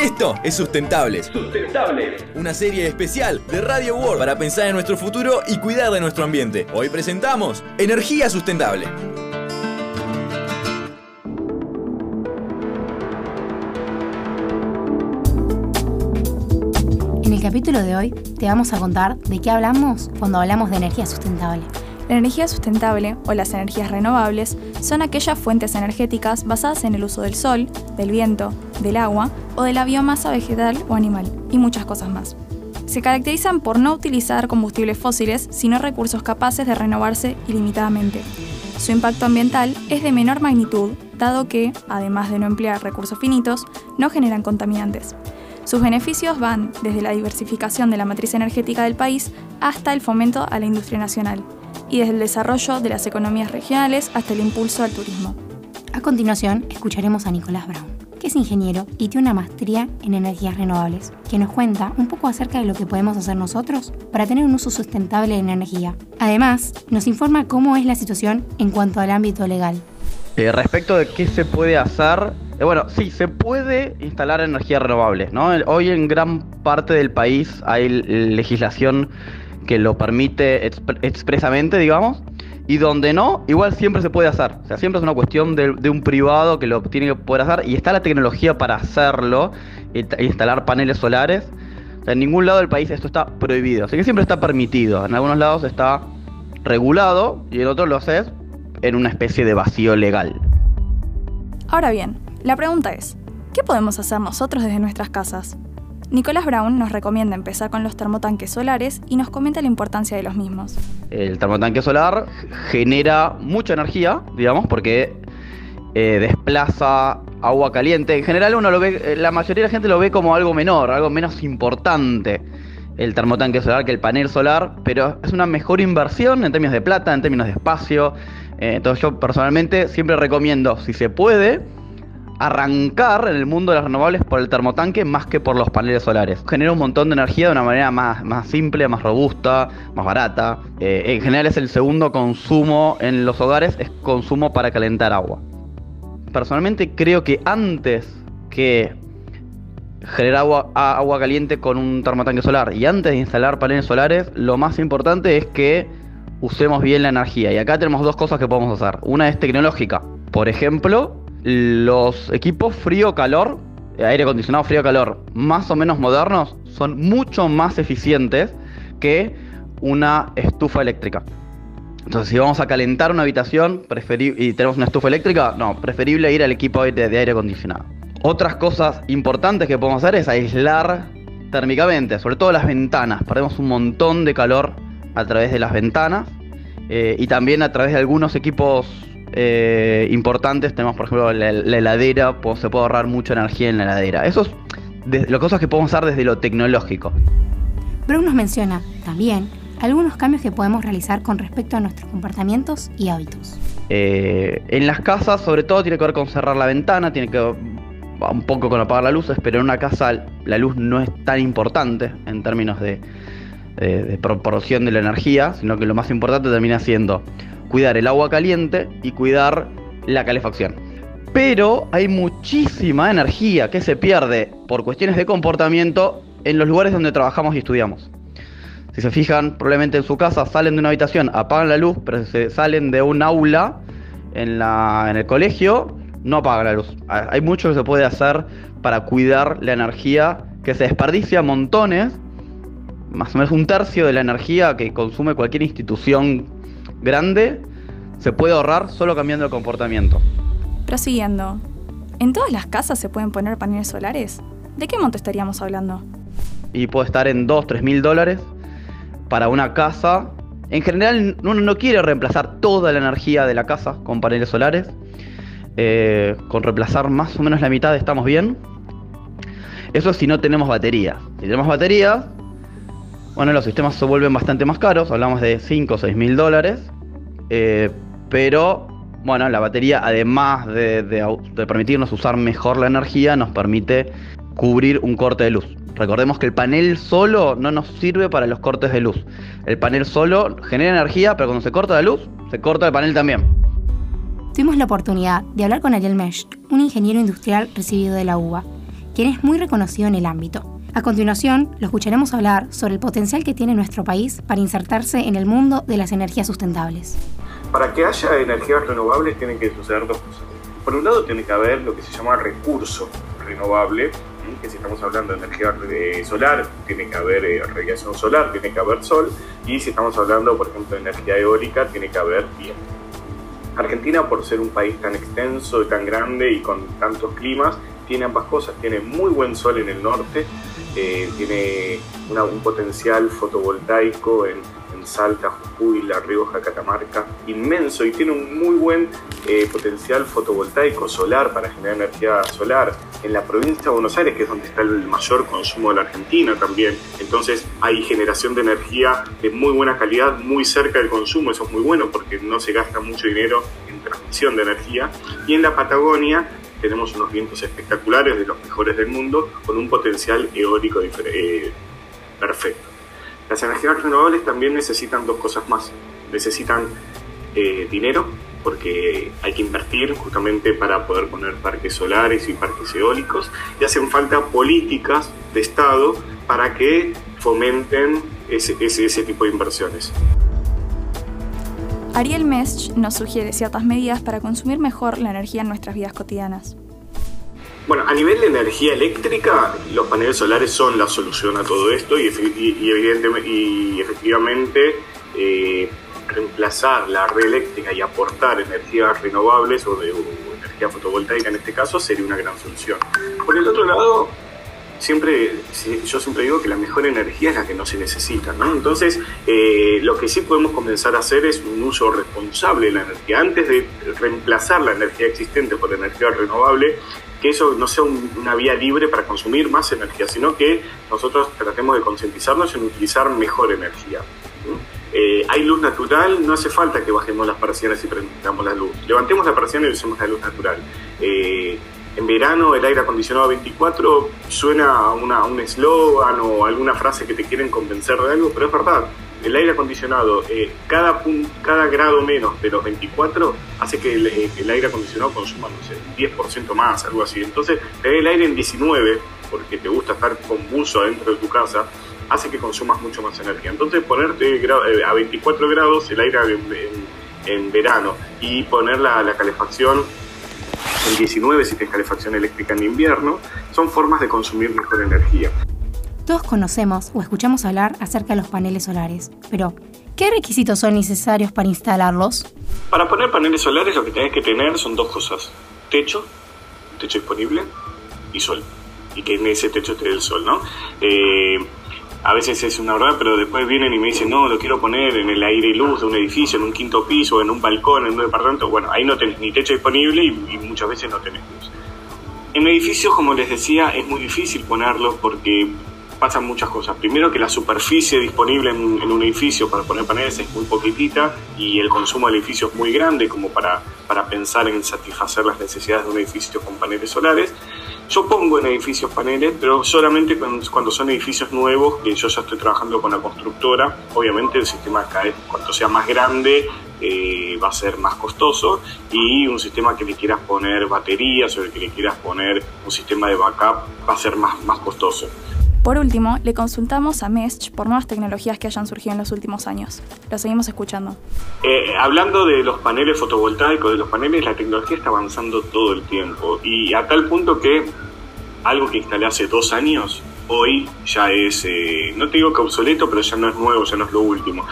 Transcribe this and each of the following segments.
Esto es Sustentable. Sustentable. Una serie especial de Radio World para pensar en nuestro futuro y cuidar de nuestro ambiente. Hoy presentamos Energía Sustentable. En el capítulo de hoy te vamos a contar de qué hablamos cuando hablamos de energía sustentable. La energía sustentable o las energías renovables son aquellas fuentes energéticas basadas en el uso del sol, del viento, del agua o de la biomasa vegetal o animal, y muchas cosas más. Se caracterizan por no utilizar combustibles fósiles, sino recursos capaces de renovarse ilimitadamente. Su impacto ambiental es de menor magnitud, dado que, además de no emplear recursos finitos, no generan contaminantes. Sus beneficios van desde la diversificación de la matriz energética del país hasta el fomento a la industria nacional, y desde el desarrollo de las economías regionales hasta el impulso al turismo. A continuación, escucharemos a Nicolás Brown, que es ingeniero y tiene una maestría en energías renovables, que nos cuenta un poco acerca de lo que podemos hacer nosotros para tener un uso sustentable de la energía. Además, nos informa cómo es la situación en cuanto al ámbito legal. Eh, respecto de qué se puede hacer, eh, bueno, sí, se puede instalar energías renovables, ¿no? Hoy en gran parte del país hay legislación que lo permite expresamente, digamos, y donde no, igual siempre se puede hacer. O sea, siempre es una cuestión de, un privado que lo tiene que poder hacer y está la tecnología para hacerlo, instalar paneles solares. en ningún lado del país esto está prohibido, así que siempre está permitido. En algunos lados está regulado y en otros lo haces en una especie de vacío legal. Ahora bien, la pregunta es, ¿qué podemos hacer nosotros desde nuestras casas? Nicolás Brown nos recomienda empezar con los termotanques solares y nos comenta la importancia de los mismos. El termotanque solar genera mucha energía, digamos, porque eh, desplaza agua caliente. En general uno lo ve, eh, la mayoría de la gente lo ve como algo menor, algo menos importante el termotanque solar que el panel solar, pero es una mejor inversión en términos de plata, en términos de espacio. Eh, entonces yo personalmente siempre recomiendo, si se puede, arrancar en el mundo de las renovables por el termotanque más que por los paneles solares. Genera un montón de energía de una manera más, más simple, más robusta, más barata. Eh, en general es el segundo consumo en los hogares, es consumo para calentar agua. Personalmente creo que antes que generar agua, agua caliente con un termotanque solar y antes de instalar paneles solares, lo más importante es que usemos bien la energía. Y acá tenemos dos cosas que podemos hacer. Una es tecnológica. Por ejemplo, los equipos frío-calor, aire acondicionado frío-calor, más o menos modernos, son mucho más eficientes que una estufa eléctrica. Entonces, si vamos a calentar una habitación y tenemos una estufa eléctrica, no, preferible ir al equipo de, aire acondicionado. Otras cosas importantes que podemos hacer es aislar térmicamente, sobre todo las ventanas. Perdemos un montón de calor a través de las ventanas eh, y también a través de algunos equipos eh, importantes. Tenemos, por ejemplo, la, heladera, se puede ahorrar mucha energía en la heladera. Eso es de, las cosas que podemos hacer desde lo tecnológico. Bruno nos menciona también algunos cambios que podemos realizar con respecto a nuestros comportamientos y hábitos. Eh, en las casas, sobre todo, tiene que ver con cerrar la ventana, tiene que ver un poco con apagar las luces, pero en una casa la luz no es tan importante en términos de, de proporción de la energía, sino que lo más importante termina siendo cuidar el agua caliente y cuidar la calefacción. Pero hay muchísima energía que se pierde por cuestiones de comportamiento en los lugares donde trabajamos y estudiamos. Si se fijan, probablemente en su casa salen de una habitación, apagan la luz, pero si se salen de un aula en, la, en el colegio, no apagan la luz. Hay mucho que se puede hacer para cuidar la energía que se desperdicia montones, más o menos un tercio de la energía que consume cualquier institución grande se puede ahorrar solo cambiando el comportamiento. Prosiguiendo, ¿en todas las casas se pueden poner paneles solares? ¿De qué monto estaríamos hablando? Y puede estar en 2, 3 mil dólares para una casa. En general uno no quiere reemplazar toda la energía de la casa con paneles solares. Eh, con reemplazar más o menos la mitad estamos bien. Eso si no tenemos baterías. Si tenemos baterías, bueno, los sistemas se vuelven bastante más caros, hablamos de 5 o 6 mil dólares, eh, pero bueno, la batería además de, permitirnos usar mejor la energía, nos permite cubrir un corte de luz. Recordemos que el panel solo no nos sirve para los cortes de luz. El panel solo genera energía, pero cuando se corta la luz, se corta el panel también. Tuvimos la oportunidad de hablar con Ariel Mesh, un ingeniero industrial recibido de la UBA, quien es muy reconocido en el ámbito. A continuación, lo escucharemos hablar sobre el potencial que tiene nuestro país para insertarse en el mundo de las energías sustentables. Para que haya energías renovables tienen que suceder dos cosas. Por un lado tiene que haber lo que se llama recurso renovable, que si estamos hablando de energía solar, tiene que haber eh, radiación solar, tiene que haber sol, y si estamos hablando, por ejemplo, de energía eólica, tiene que haber viento. Argentina, por ser un país tan extenso y tan grande y con tantos climas, tiene ambas cosas. Tiene muy buen sol en el norte, eh, tiene un potencial fotovoltaico en, Salta, Jujuy, La Rioja, Catamarca, inmenso y tiene un muy buen eh, potencial fotovoltaico solar para generar energía solar. En la provincia de Buenos Aires, que es donde está el mayor consumo de la Argentina también, entonces hay generación de energía de muy buena calidad, muy cerca del consumo, eso es muy bueno porque no se gasta mucho dinero en transmisión de energía. Y en la Patagonia tenemos unos vientos espectaculares, de los mejores del mundo, con un potencial eólico eh, perfecto. Las energías renovables también necesitan dos cosas más. Necesitan eh, dinero, porque hay que invertir justamente para poder poner parques solares y parques eólicos, y hacen falta políticas de Estado para que fomenten ese, ese, tipo de inversiones. Ariel Mesch nos sugiere ciertas medidas para consumir mejor la energía en nuestras vidas cotidianas. Bueno, a nivel de energía eléctrica, los paneles solares son la solución a todo esto y, evidentemente y efectivamente eh, reemplazar la red eléctrica y aportar energías renovables o, de, energía fotovoltaica en este caso sería una gran solución. Por el otro lado, siempre, yo siempre digo que la mejor energía es la que no se necesita, ¿no? Entonces, eh, lo que sí podemos comenzar a hacer es un uso responsable de la energía. Antes de reemplazar la energía existente por energía renovable, que eso no sea una vía libre para consumir más energía, sino que nosotros tratemos de concientizarnos en utilizar mejor energía. Eh, hay luz natural, no hace falta que bajemos las persianas y prendamos la luz. Levantemos la persiana y usemos la luz natural. Eh, en verano el aire acondicionado a 24 suena a, un eslogan o alguna frase que te quieren convencer de algo, pero es verdad el aire acondicionado, eh, cada, cada grado menos de los 24 hace que eh, el, aire acondicionado consuma, no sé, 10% más, algo así. Entonces, tener el aire en 19, porque te gusta estar con buzo adentro de tu casa, hace que consumas mucho más energía. Entonces, ponerte eh, a 24 grados el aire en, verano y poner la, la calefacción en 19 si tienes calefacción eléctrica en invierno, son formas de consumir mejor energía. Todos conocemos o escuchamos hablar acerca de los paneles solares, pero ¿qué requisitos son necesarios para instalarlos? Para poner paneles solares lo que tenés que tener son dos cosas. Techo, techo disponible y sol. Y que en ese techo esté el sol, ¿no? Eh, a veces es una verdad, pero después vienen y me dicen, no, lo quiero poner en el aire y luz de un edificio, en un quinto piso, en un balcón, en un departamento. Bueno, ahí no tenés ni techo disponible y, y muchas veces no tenés luz. En edificios, como les decía, es muy difícil ponerlos porque pasan muchas cosas. Primero que la superficie disponible en, un edificio para poner paneles es muy poquitita y el consumo del edificio es muy grande como para, para pensar en satisfacer las necesidades de un edificio con paneles solares. Yo pongo en edificios paneles, pero solamente cuando son edificios nuevos, que yo ya estoy trabajando con la constructora. Obviamente el sistema cae, cuanto sea más grande, eh, va a ser más costoso y un sistema que le quieras poner baterías o el que le quieras poner un sistema de backup va a ser más, más costoso. Por último, le consultamos a Mesh por nuevas tecnologías que hayan surgido en los últimos años. Lo seguimos escuchando. Eh, hablando de los paneles fotovoltaicos, de los paneles, la tecnología está avanzando todo el tiempo y a tal punto que algo que instalé hace dos años, hoy ya es, eh, no te digo que obsoleto, pero ya no es nuevo, ya no es lo último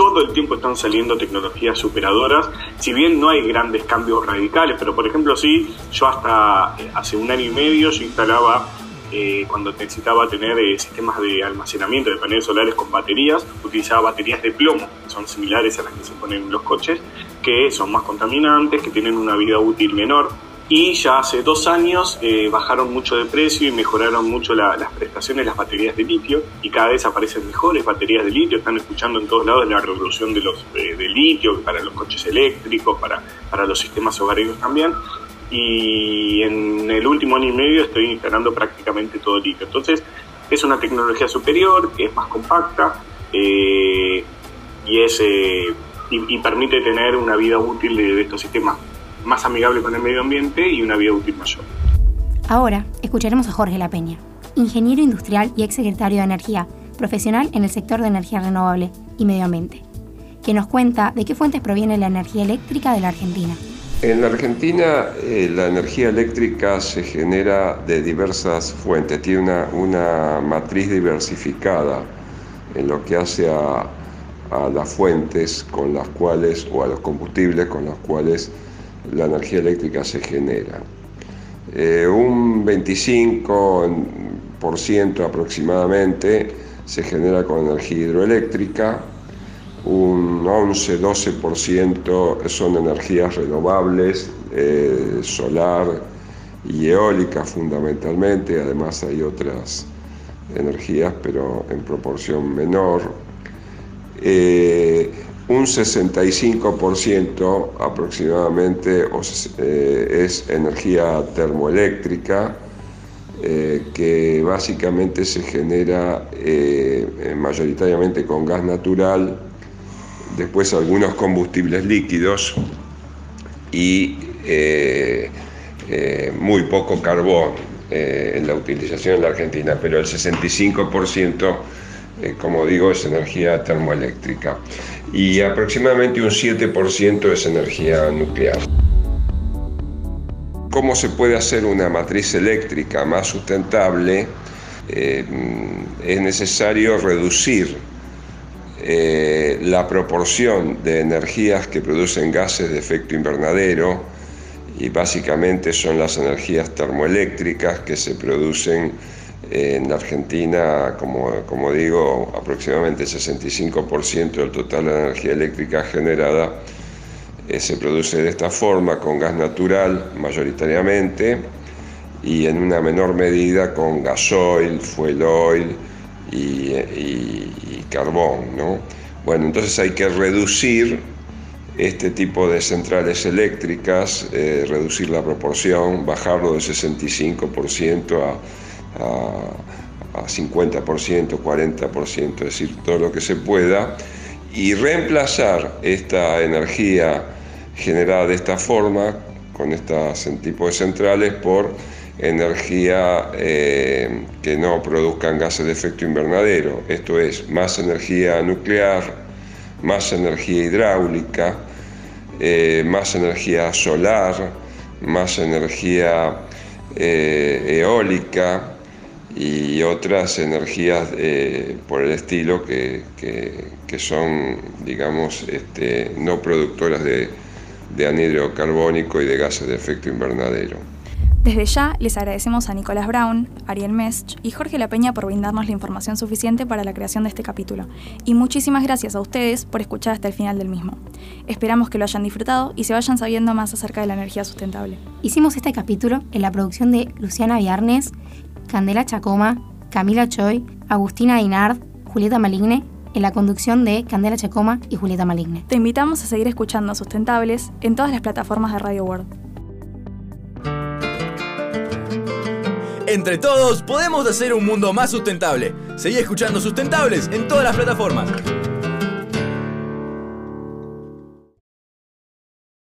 todo el tiempo están saliendo tecnologías superadoras, si bien no hay grandes cambios radicales, pero por ejemplo sí, yo hasta eh, hace un año y medio yo instalaba eh, cuando necesitaba tener eh, sistemas de almacenamiento de paneles solares con baterías, utilizaba baterías de plomo, que son similares a las que se ponen en los coches, que son más contaminantes, que tienen una vida útil menor. Y ya hace dos años eh, bajaron mucho de precio y mejoraron mucho las prestaciones las baterías de litio y cada vez aparecen mejores baterías de litio. Están escuchando en todos lados la revolución de los de litio para los coches eléctricos, para, para los sistemas hogareños también y en el último año y medio estoy instalando prácticamente todo litio. Entonces es una tecnología superior, es más compacta eh, y, es, eh, y, permite tener una vida útil de, estos sistemas más amigable con el medio ambiente y una vida útil mayor. Ahora escucharemos a Jorge La Peña, ingeniero industrial y exsecretario de Energía, profesional en el sector de energía renovable y medio ambiente, que nos cuenta de qué fuentes proviene la energía eléctrica de la Argentina. En la Argentina eh, la energía eléctrica se genera de diversas fuentes, tiene una, una matriz diversificada en lo que hace a, a, las fuentes con las cuales, o a los combustibles con los cuales la energía eléctrica se genera. Eh, un 25% aproximadamente se genera con energía hidroeléctrica, un 11-12% son energías renovables, eh, solar y eólica fundamentalmente, además hay otras energías pero en proporción menor. Eh, un 65% aproximadamente eh, es energía termoeléctrica, eh, que básicamente se genera eh, mayoritariamente con gas natural, después algunos combustibles líquidos y muy poco carbón en la utilización en la Argentina, pero el 65% como digo, es energía termoeléctrica y aproximadamente un 7% es energía nuclear. ¿Cómo se puede hacer una matriz eléctrica más sustentable? Eh, es necesario reducir eh, la proporción de energías que producen gases de efecto invernadero y básicamente son las energías termoeléctricas que se producen en Argentina, como, como digo, aproximadamente el 65% del total de la energía eléctrica generada eh, se produce de esta forma, con gas natural mayoritariamente y en una menor medida con gasoil, fuel oil y, y, carbón. ¿no? Bueno, entonces hay que reducir este tipo de centrales eléctricas, eh, reducir la proporción, bajarlo del 65% a a, 50%, 40%, es decir, todo lo que se pueda, y reemplazar esta energía generada de esta forma, con este tipo de centrales, por energía eh, que no produzcan gases de efecto invernadero, esto es, más energía nuclear, más energía hidráulica, eh, más energía solar, más energía eh, eólica, y otras energías eh, por el estilo que, que, son, digamos, este, no productoras de, de anhídrido carbónico y de gases de efecto invernadero. Desde ya les agradecemos a Nicolás Brown, Ariel Mesch y Jorge La Peña por brindarnos la información suficiente para la creación de este capítulo. Y muchísimas gracias a ustedes por escuchar hasta el final del mismo. Esperamos que lo hayan disfrutado y se vayan sabiendo más acerca de la energía sustentable. Hicimos este capítulo en la producción de Luciana Viernes Candela Chacoma, Camila Choi, Agustina Dinard, Julieta Maligne, en la conducción de Candela Chacoma y Julieta Maligne. Te invitamos a seguir escuchando Sustentables en todas las plataformas de Radio World. Entre todos podemos hacer un mundo más sustentable. Seguí escuchando Sustentables en todas las plataformas.